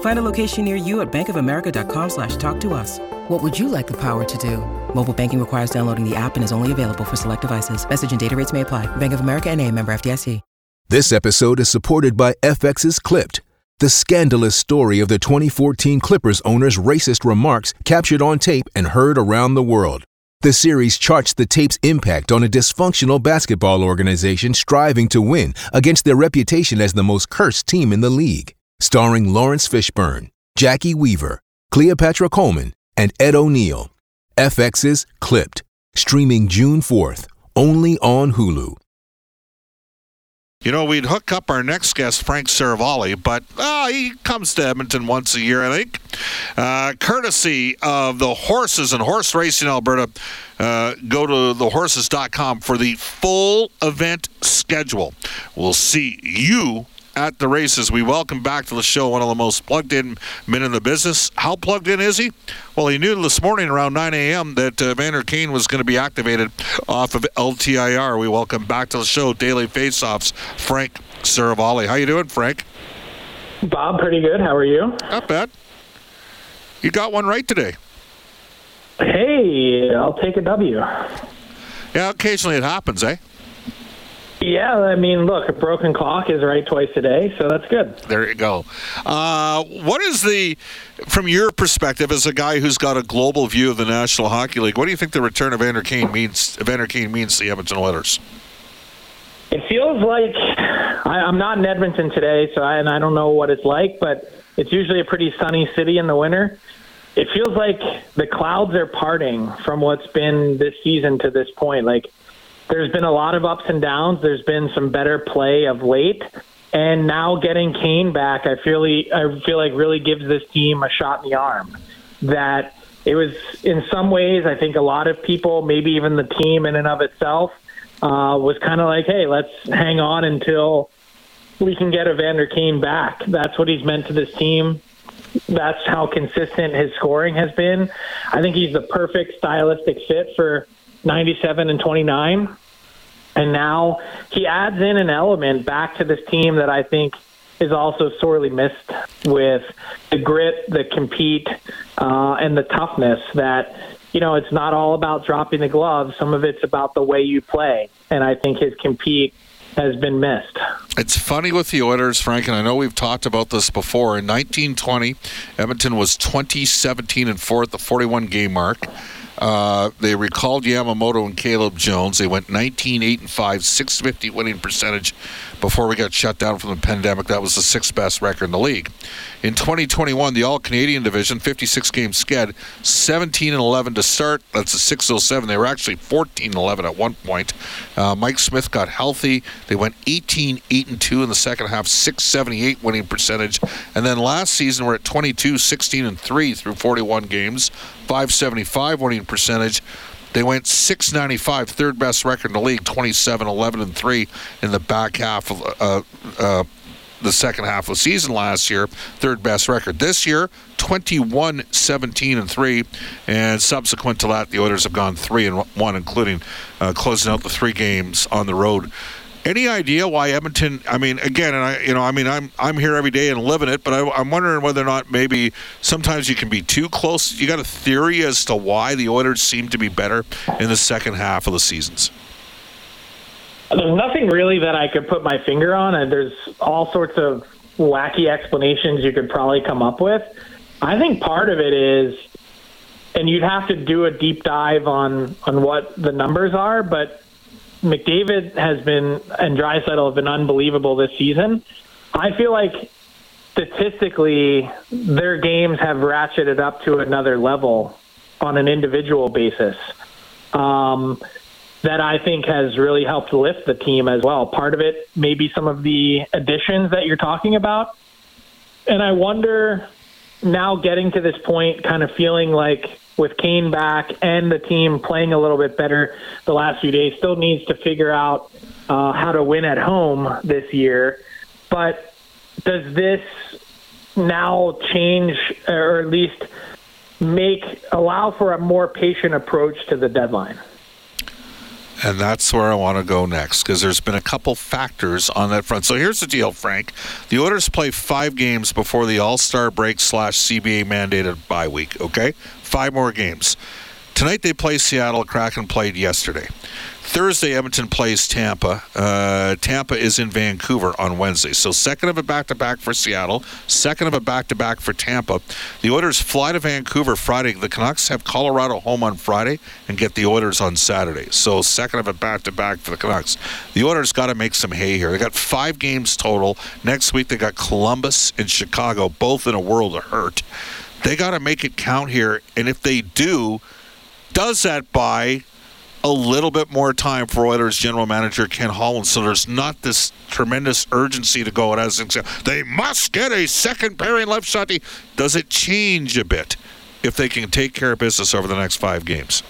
Find a location near you at bankofamerica.com slash talk to us. What would you like the power to do? Mobile banking requires downloading the app and is only available for select devices. Message and data rates may apply. Bank of America and a member FDIC. This episode is supported by FX's Clipped, the scandalous story of the 2014 Clippers owner's racist remarks captured on tape and heard around the world. The series charts the tape's impact on a dysfunctional basketball organization striving to win against their reputation as the most cursed team in the league. Starring Laurence Fishburne, Jacki Weaver, Cleopatra Coleman, and Ed O'Neill. FX's Clipped, streaming June 4th, only on Hulu. You know, we'd hook up our next guest, Frank Seravalli, but uh, he comes to Edmonton once a year, I think. Uh, courtesy of the horses and horse racing Alberta, uh, go to thehorses.com for the full event schedule. We'll see you at the races. We welcome back to the show one of the most plugged in men in the business. How plugged in is he? Well, he knew this morning around 9 a.m. that uh, Vander Kane was going to be activated off of LTIR. We welcome back to the show Daily Faceoffs, Frank Seravalli. How you doing, Frank? Bob, pretty good. How are you? Not bad. You got one right today. Hey, I'll take a W. Yeah, occasionally it happens, eh? Yeah, I mean, look, a broken clock is right twice a day, so that's good. There you go. Uh, what is the, from your perspective as a guy who's got a global view of the National Hockey League, what do you think the return of Vander Kane means? Vander Kane means to the Edmonton Oilers. It feels like I, I'm not in Edmonton today, so I, and I don't know what it's like, but it's usually a pretty sunny city in the winter. It feels like the clouds are parting from what's been this season to this point. Like there's been a lot of ups and downs. There's been some better play of late, and now getting Kane back, I feel I feel like really gives this team a shot in the arm. That it was in some ways, I think a lot of people, maybe even the team in and of itself, uh, was kind of like, hey, let's hang on until we can get Evander Kane back. That's what he's meant to this team. That's how consistent his scoring has been. I think he's the perfect stylistic fit for 97 and 29. And now he adds in an element back to this team that I think is also sorely missed with the grit, the compete, uh, and the toughness that, you know, it's not all about dropping the gloves. Some of it's about the way you play. And I think his compete has been missed. It's funny with the Oilers, Frank, and I know we've talked about this before. In 1920, Edmonton was 20, 17, and 4 at the 41 game mark. Uh, they recalled Yamamoto and Caleb Jones. They went 19, 8, and 5, 650 winning percentage before we got shut down from the pandemic. That was the sixth best record in the league. In 2021, the All Canadian division, 56 game sked, 17 and 11 to start. That's a 607. They were actually 14 and 11 at one point. Uh, Mike Smith got healthy. They went 18, 8 and 2 in the second half, 678 winning percentage. And then last season, we're at 22, 16 and 3 through 41 games, 575 winning percentage. They went 695, third best record in the league, 27, 11, and 3 in the back half of uh, uh, the second half of the season last year, third best record. This year, 21, 17, and 3. And subsequent to that, the Oilers have gone 3 and 1, including uh, closing out the three games on the road any idea why Edmonton? I mean, again, and I, you know, I mean, I'm I'm here every day and living it, but I, am wondering whether or not maybe sometimes you can be too close. You got a theory as to why the Oilers seem to be better in the second half of the seasons. There's nothing really that I could put my finger on, and there's all sorts of wacky explanations you could probably come up with. I think part of it is, and you'd have to do a deep dive on on what the numbers are, but McDavid has been and Draisaitl have been unbelievable this season. I feel like statistically their games have ratcheted up to another level on an individual basis. Um, that I think has really helped lift the team as well. Part of it may be some of the additions that you're talking about. And I wonder now getting to this point, kind of feeling like with Kane back and the team playing a little bit better the last few days, still needs to figure out uh, how to win at home this year. But does this now change, or at least make allow for a more patient approach to the deadline? And that's where I want to go next because there's been a couple factors on that front. So here's the deal, Frank. The Oilers play five games before the All Star break slash CBA mandated bye week, okay? Five more games. Tonight they play Seattle. Kraken played yesterday. Thursday, Edmonton plays Tampa. Uh, Tampa is in Vancouver on Wednesday. So, second of a back to back for Seattle, second of a back to back for Tampa. The Oilers fly to Vancouver Friday. The Canucks have Colorado home on Friday and get the Oilers on Saturday. So, second of a back to back for the Canucks. The Oilers got to make some hay here. They got five games total. Next week, they got Columbus and Chicago, both in a world of hurt. They got to make it count here. And if they do, does that buy a little bit more time for Oilers general manager Ken Holland, so there's not this tremendous urgency to go. And as they must get a second pairing left shotty. Does it change a bit if they can take care of business over the next five games?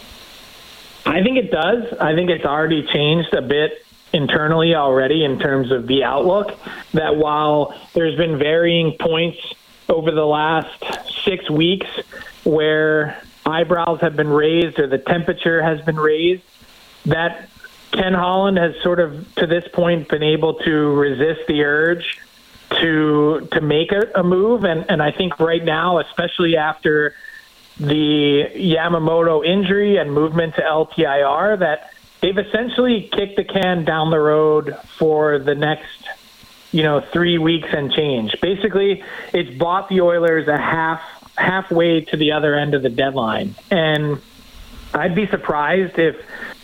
I think it does. I think it's already changed a bit internally already in terms of the outlook. That while there's been varying points over the last six weeks where eyebrows have been raised or the temperature has been raised, that Ken Holland has sort of to this point been able to resist the urge to to make a, a move. And, and I think right now, especially after the Yamamoto injury and movement to LTIR, that they've essentially kicked the can down the road for the next, you know, three weeks and change. Basically, it's bought the Oilers a half halfway to the other end of the deadline. And I'd be surprised if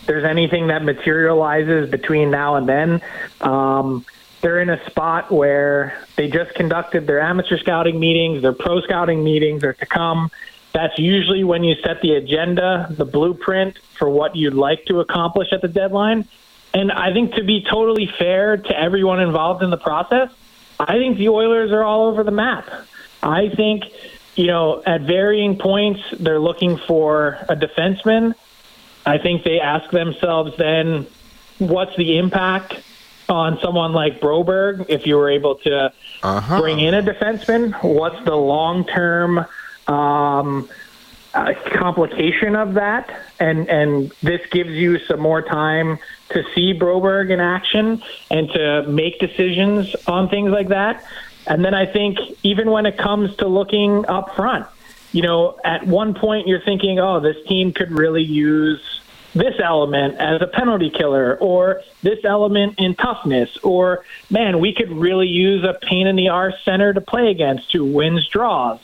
there's anything that materializes between now and then. Um, they're in a spot where they just conducted their amateur scouting meetings, their pro scouting meetings are to come. That's usually when you set the agenda, the blueprint for what you'd like to accomplish at the deadline. And I think to be totally fair to everyone involved in the process, I think the Oilers are all over the map. I think you know, at varying points, they're looking for a defenseman. I think they ask themselves then, what's the impact on someone like Broberg if you were able to uh-huh. bring in a defenseman? What's the long term um, complication of that? And and this gives you some more time to see Broberg in action and to make decisions on things like that. And then I think even when it comes to looking up front, you know, at one point you're thinking, oh, this team could really use this element as a penalty killer or this element in toughness or man we could really use a pain in the arse center to play against who wins draws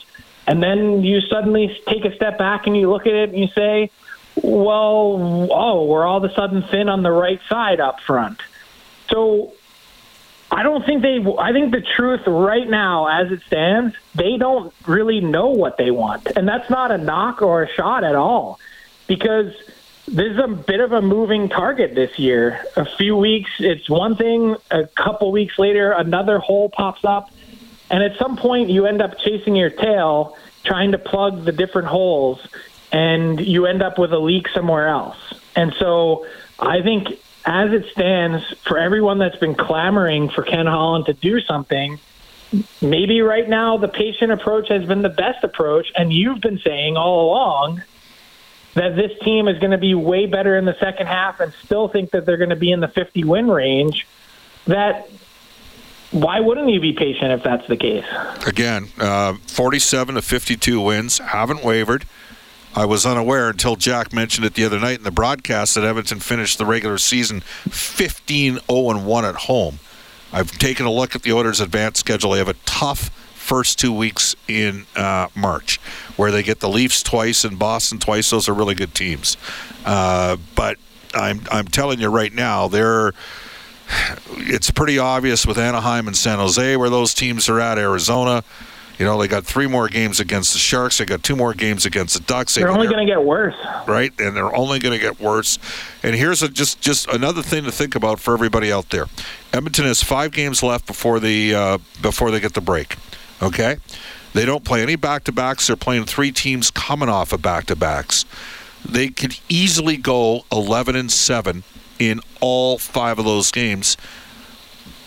and then you suddenly take a step back and you look at it and you say well oh we're all of a sudden thin on the right side up front so I don't think they. I think the truth right now, as it stands, they don't really know what they want, and that's not a knock or a shot at all, because this is a bit of a moving target this year. A few weeks, it's one thing. A couple weeks later, another hole pops up, and at some point, you end up chasing your tail, trying to plug the different holes, and you end up with a leak somewhere else. And so, I think as it stands, for everyone that's been clamoring for Ken Holland to do something, maybe right now the patient approach has been the best approach. And you've been saying all along that this team is going to be way better in the second half and still think that they're going to be in the 50 win range. That why wouldn't you be patient if that's the case? Again, uh, 47 to 52 wins, haven't wavered. I was unaware until Jack mentioned it the other night in the broadcast that Edmonton finished the regular season 15 0 1 at home. I've taken a look at the Oilers' advanced schedule. They have a tough first two weeks in uh, March, where they get the Leafs twice and Boston twice. Those are really good teams. Uh, but I'm I'm telling you right now, they're it's pretty obvious with Anaheim and San Jose where those teams are at. Arizona. You know, they got three more games against the Sharks. They got two more games against the Ducks. They're only going to get worse, right? And they're only going to get worse. And here's a, just just another thing to think about for everybody out there. Edmonton has five games left before the uh, before they get the break. Okay, They don't play any back to backs. They're playing three teams coming off of back to backs. They could easily go 11 and 7 in all five of those games.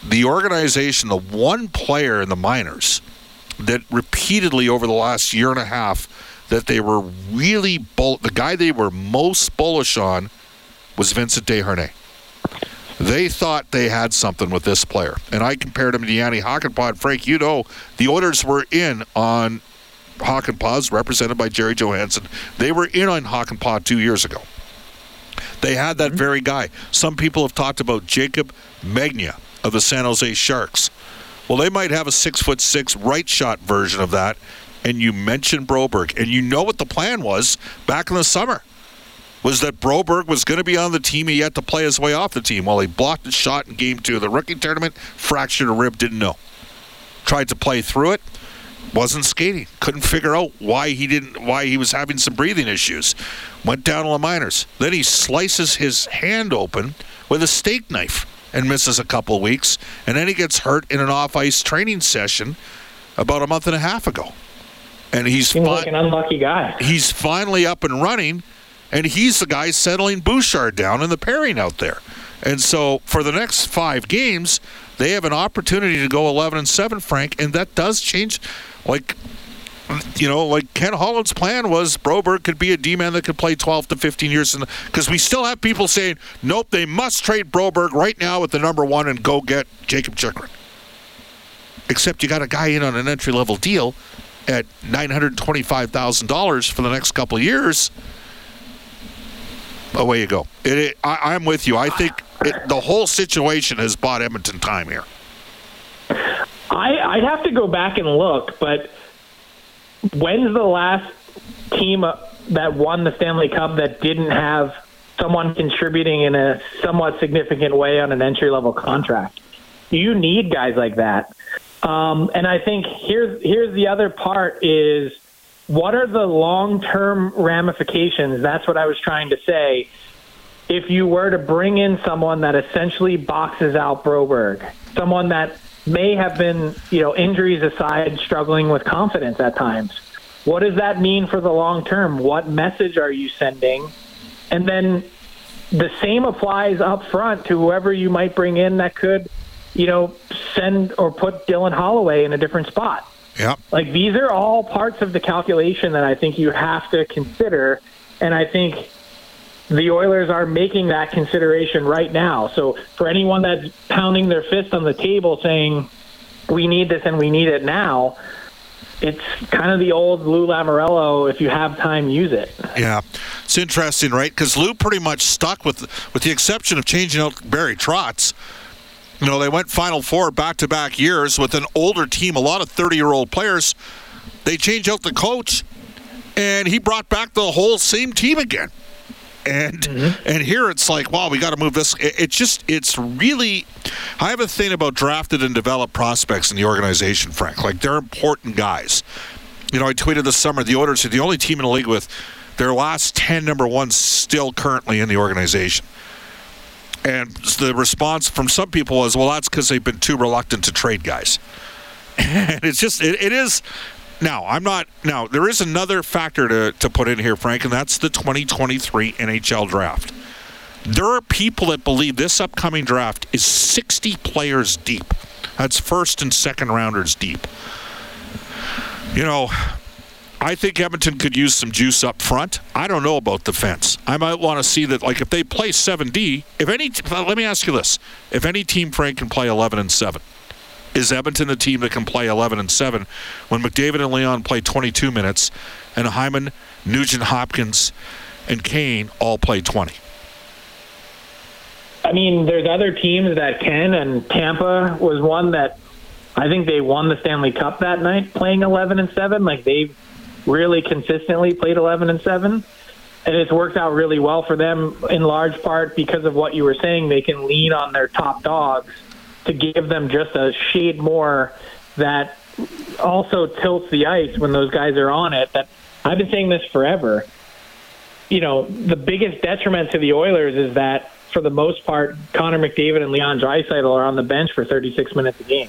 The organization, the one player in the minors that repeatedly over the last year and a half that they were really bull- the guy they were most bullish on was Vincent Desharnais. They thought they had something with this player. And I compared him to Jani Hakanpää. Frank, you know, the Oilers were in on Hakanpää's represented by Jerry Johansson. They were in on Hakanpää two years ago. They had that mm-hmm. very guy. Some people have talked about Jaycob Megna of the San Jose Sharks. Well, they might have a six foot six right shot version of that. And you mentioned Broberg, and you know what the plan was back in the summer was that Broberg was going to be on the team. He had to play his way off the team. Well, he blocked a shot in game two of the rookie tournament, fractured a rib, didn't know. Tried to play through it, wasn't skating. Couldn't figure out why he didn't, why he was having some breathing issues. Went down to the minors. Then he slices his hand open with a steak knife and misses a couple weeks. And then he gets hurt in an off ice training session about a month and a half ago. And he's fi- like an unlucky guy. He's finally up and running and he's the guy settling Bouchard down in the pairing out there. And so for the next five games, they have an opportunity to go 11 and 7, Frank, and that does change. Like, you know, like Ken Holland's plan was Broberg could be a D man that could play 12 to 15 years. Because we still have people saying, nope, they must trade Broberg right now with the number one and go get Jakob Chychrun. Except you got a guy in on an entry level deal at $925,000 for the next couple of years away you go. It, it, I, am with you. I think it, the whole situation has bought Edmonton time here. I, I'd have to go back and look, but when's the last team that won the Stanley Cup that didn't have someone contributing in a somewhat significant way on an entry level contract? You need guys like that. Um, and I think here's here's the other part is what are the long term ramifications? That's what I was trying to say. If you were to bring in someone that essentially boxes out Broberg, someone that may have been, you know, injuries aside, struggling with confidence at times, what does that mean for the long term? What message are you sending? And then the same applies up front to whoever you might bring in that could, you know, send or put Dylan Holloway in a different spot. Yeah. Like these are all parts of the calculation that I think you have to consider. And I think the Oilers are making that consideration right now. So for anyone that's pounding their fist on the table saying, we need this and we need it now, it's kind of the old Lou Lamoriello. If you have time, use it. Yeah, it's interesting, right? Because Lou pretty much stuck with, with the exception of changing out Barry Trotz you know, they went Final Four back to back years with an older team, a lot of 30 year old players. They changed out the coach, and he brought back the whole same team again. And mm-hmm. and here it's like, wow, we got to move this. It, it's just, it's really. I have a thing about drafted and developed prospects in the organization, Frank. Like they're important guys. You know, I tweeted this summer the Oilers are the only team in the league with their last 10 number ones still currently in the organization. And the response from some people was, well, that's because they've been too reluctant to trade guys. and it's just, it, it is. Now, I'm not. Now, there is another factor to, to put in here, Frank, and that's the 2023 NHL draft. There are people that believe this upcoming draft is 60 players deep. That's first and second rounders deep. You know, I think Edmonton could use some juice up front. I don't know about defense. I might want to see that, like, if they play 7D, if any, let me ask you this: if any team, Frank, can play 11 and 7, is Edmonton a team that can play 11 and 7 when McDavid and Leon play 22 minutes and Hyman, Nugent Hopkins, and Kane all play 20? I mean, there's other teams that can, and Tampa was one that I think they won the Stanley Cup that night playing 11 and 7. Like, they've really consistently played 11 and 7 and it's worked out really well for them in large part because of what you were saying they can lean on their top dogs to give them just a shade more that also tilts the ice when those guys are on it that I've been saying this forever. You know the biggest detriment to the Oilers is that for the most part Connor McDavid and Leon Draisaitl are on the bench for 36 minutes a game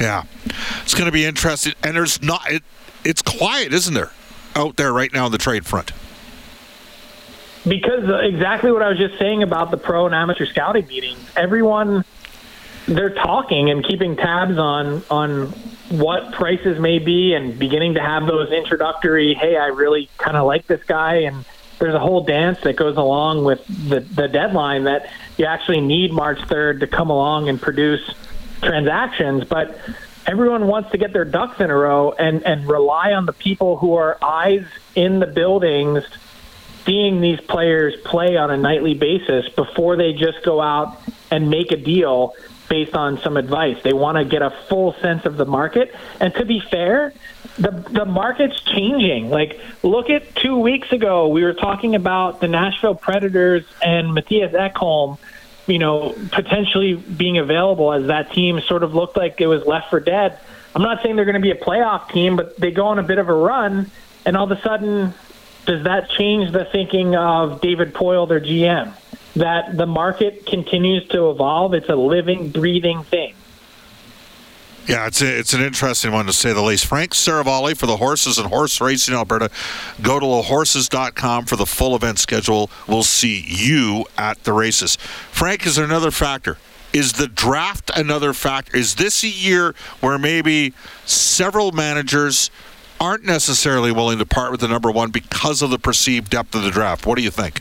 Yeah, it's going to be interesting. And there's not it. It's quiet, isn't there, out there right now on the trade front? Because uh, exactly what I was just saying about the pro and amateur scouting meetings, everyone they're talking and keeping tabs on on what prices may be and beginning to have those introductory, hey, I really kind of like this guy and there's a whole dance that goes along with the the deadline that you actually need March 3rd to come along and produce transactions, but everyone wants to get their ducks in a row and, and rely on the people who are eyes in the buildings seeing these players play on a nightly basis before they just go out and make a deal based on some advice. They want to get a full sense of the market. And to be fair, the the market's changing. Like look at 2 weeks ago, we were talking about the Nashville Predators and Mattias Ekholm you know, potentially being available as that team sort of looked like it was left for dead. I'm not saying they're going to be a playoff team, but they go on a bit of a run, and all of a sudden, does that change the thinking of David Poile, their GM? That the market continues to evolve. It's a living, breathing thing. Yeah, it's a, it's an interesting one to say the least. Frank Seravalli for the Horses and Horse Racing Alberta. Go to thehorses.com for the full event schedule. We'll see you at the races. Frank, is there another factor? Is the draft another factor? Is this a year where maybe several managers aren't necessarily willing to part with the number one because of the perceived depth of the draft? What do you think?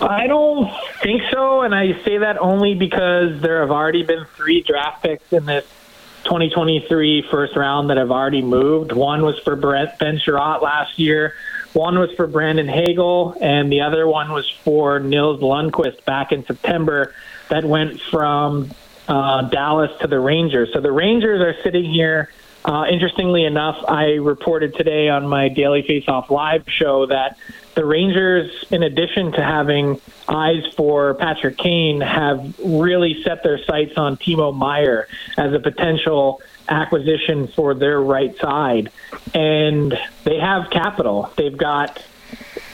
I don't think so, and I say that only because there have already been three draft picks in this 2023 first round that have already moved. One was for Brent Ben Chiarot last year. One was for Brandon Hagel, and the other one was for Nils Lundkvist back in September. That went from uh, Dallas to the Rangers. So the Rangers are sitting here. Uh, interestingly enough, I reported today on my Daily Faceoff Live show that the Rangers, in addition to having eyes for Patrick Kane, have really set their sights on Timo Meier as a potential acquisition for their right side. And they have capital. They've got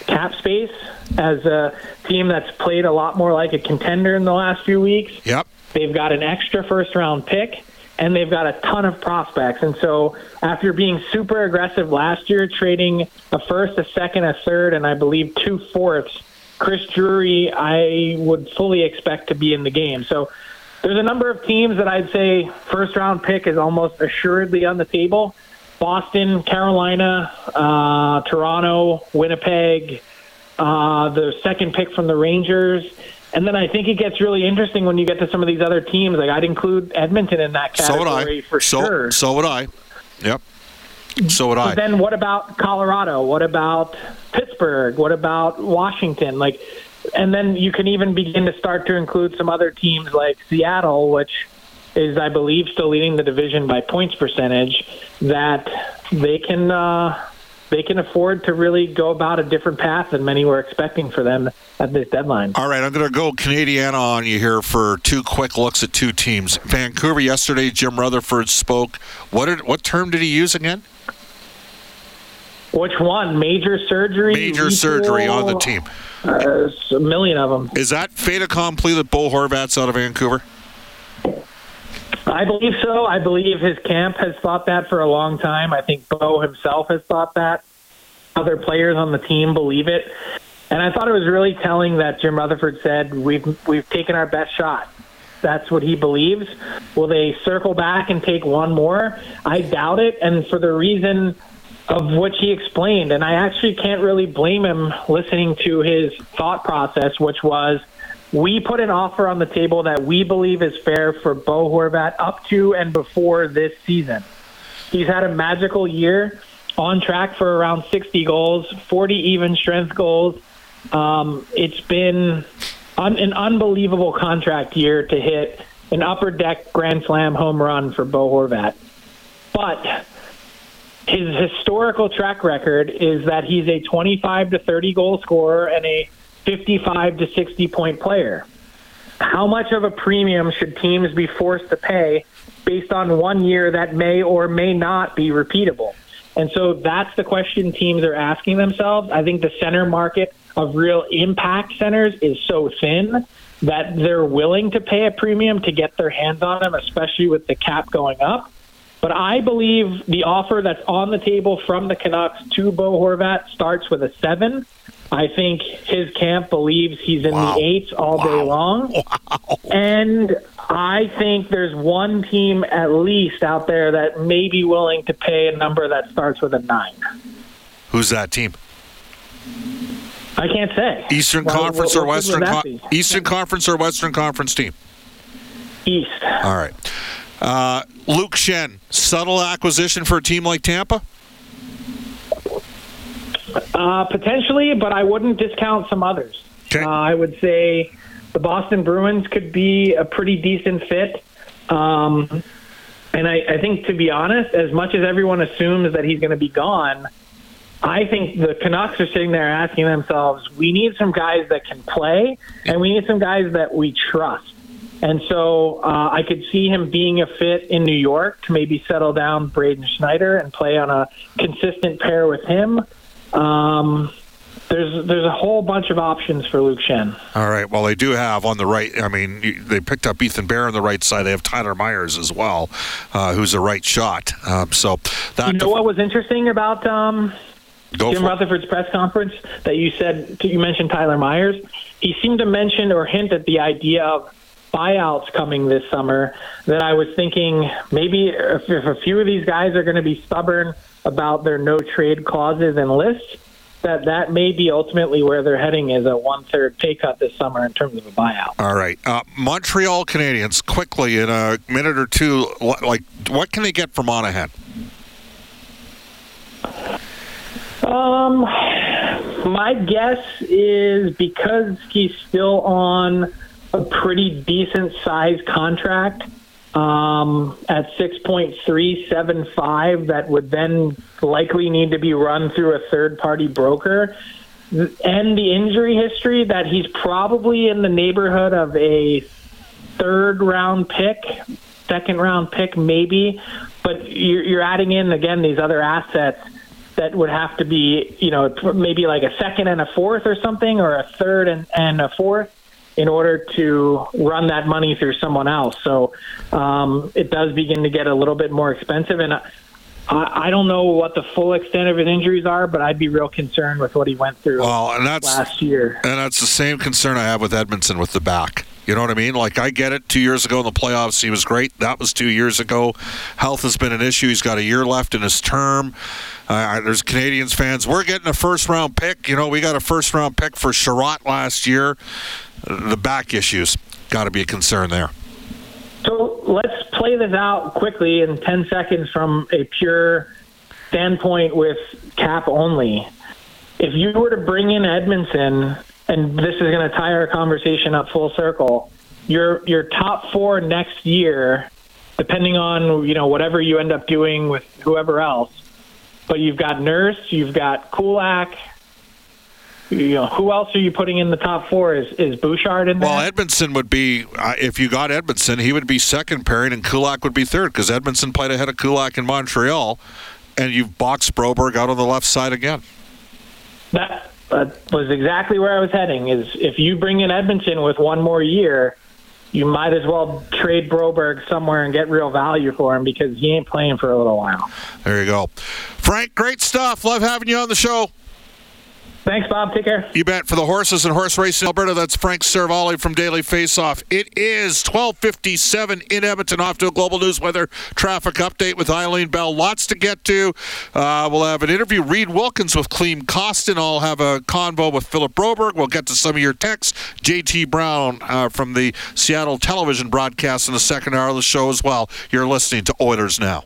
cap space as a team that's played a lot more like a contender in the last few weeks. Yep. They've got an extra first round pick and they've got a ton of prospects. And so, after being super aggressive last year, trading a first, a second, a third, and I believe two fourths, Chris Drury, I would fully expect to be in the game. So, there's a number of teams that I'd say first round pick is almost assuredly on the table. Boston, Carolina, uh, Toronto, Winnipeg, uh, the second pick from the Rangers. And then I think it gets really interesting when you get to some of these other teams. Like I'd include Edmonton in that category so would I. for so, sure. So would I. Yep. So would I. But then what about Colorado? What about Pittsburgh? What about Washington? Like, and then you can even begin to start to include some other teams like Seattle, which is, I believe, still leading the division by points percentage. That they can uh, they can afford to really go about a different path than many were expecting for them at this deadline. All right, I'm going to go Canadiana on you here for two quick looks at two teams. Vancouver yesterday, Jim Rutherford spoke. What did, what term did he use again? Which one? Major surgery. Major surgery on the team. Uh, a million of them. Is that fait accompli that Bo Horvat's out of Vancouver? I believe so. I believe his camp has thought that for a long time. I think Bo himself has thought that. Other players on the team believe it. And I thought it was really telling that Jim Rutherford said we've we've taken our best shot. That's what he believes. Will they circle back and take one more? I doubt it, and for the reason of which he explained. And I actually can't really blame him listening to his thought process, which was we put an offer on the table that we believe is fair for Bo Horvat up to and before this season. He's had a magical year on track for around 60 goals, 40 even strength goals. Um, it's been un- an unbelievable contract year to hit an upper deck grand slam home run for Bo Horvat. But his historical track record is that he's a 25 to 30 goal scorer and a 55 to 60 point player. How much of a premium should teams be forced to pay based on one year that may or may not be repeatable? And so that's the question teams are asking themselves. I think the center market of real impact centers is so thin that they're willing to pay a premium to get their hands on them, especially with the cap going up. But I believe the offer that's on the table from the Canucks to Bo Horvat starts with a seven. I think his camp believes he's in Wow. the eights all day long. And I think there's one team at least out there that may be willing to pay a number that starts with a nine. Who's that team? I can't say. Eastern Well, Conference what- or what would Western? Con- Eastern Conference or Western Conference team? East. All right. Uh, Luke Schenn, subtle acquisition for a team like Tampa. Uh, potentially, but I wouldn't discount some others. Okay. Uh, I would say the Boston Bruins could be a pretty decent fit. Um, and I, I think, to be honest, as much as everyone assumes that he's going to be gone, I think the Canucks are sitting there asking themselves, we need some guys that can play, and we need some guys that we trust. And so uh, I could see him being a fit in New York to maybe settle down Braden Schneider and play on a consistent pair with him. Um, there's there's a whole bunch of options for Luke Schenn. All right. Well, they do have on the right. I mean, they picked up Ethan Bear on the right side. They have Tyler Myers as well, uh, who's a right shot. Um, so that You know what was interesting about um, Jim for it. Rutherford's press conference that you said you mentioned Tyler Myers. He seemed to mention or hint at the idea of buyouts coming this summer. That I was thinking maybe if, if a few of these guys are going to be stubborn about their no trade clauses and lists, that that may be ultimately where they're heading is a one third pay cut this summer in terms of a buyout. All right. Uh, Montreal Canadiens, quickly in a minute or two, what, like what can they get from Monahan? Um, my guess is because he's still on a pretty decent size contract um, at 6.375 that would then likely need to be run through a third party broker. And the injury history that he's probably in the neighborhood of a third round pick, second round pick maybe, but you're, adding in again these other assets that would have to be, you know, maybe like a second and a fourth or something, or a third and, and a fourth in order to run that money through someone else. So um, it does begin to get a little bit more expensive. And I, I don't know what the full extent of his injuries are, but I'd be real concerned with what he went through Well, and that's last year. And that's the same concern I have with Edmundson with the back. You know what I mean? Like I get it. Two years ago in the playoffs, he was great. That was two years ago. Health has been an issue. He's got a year left in his term. Uh, there's Canadiens fans. We're getting a first round pick. You know, we got a first round pick for Chiarot last year. The back issues got to be a concern there. So let's play this out quickly in 10 seconds from a pure standpoint with cap only. If you were to bring in Edmundson, and this is going to tie our conversation up full circle, your your top four next year, depending on you know whatever you end up doing with whoever else, but you've got Nurse, you've got Kulak. You know who else are you putting in the top four? Is is Bouchard in there? Well, Edmundson would be, uh, if you got Edmundson, he would be second pairing, and Kulak would be third because Edmundson played ahead of Kulak in Montreal, and you've boxed Broberg out on the left side again. That, that was exactly where I was heading. Is if you bring in Edmonton with one more year, you might as well trade Broberg somewhere and get real value for him because he ain't playing for a little while. There you go. Frank, great stuff. Love having you on the show. Thanks, Bob. Take care. You bet. For the horses and horse racing Alberta, that's Frank Seravalli from Daily Faceoff. It is 1257 in Edmonton. Off to a global news weather traffic update with Eileen Bell. Lots to get to. Uh, we'll have an interview. Reid Wilkins with Clem Costin. I'll have a convo with Philip Broberg. We'll get to some of your texts. JT Brown uh, from the Seattle television broadcast in the second hour of the show as well. You're listening to Oilers Now.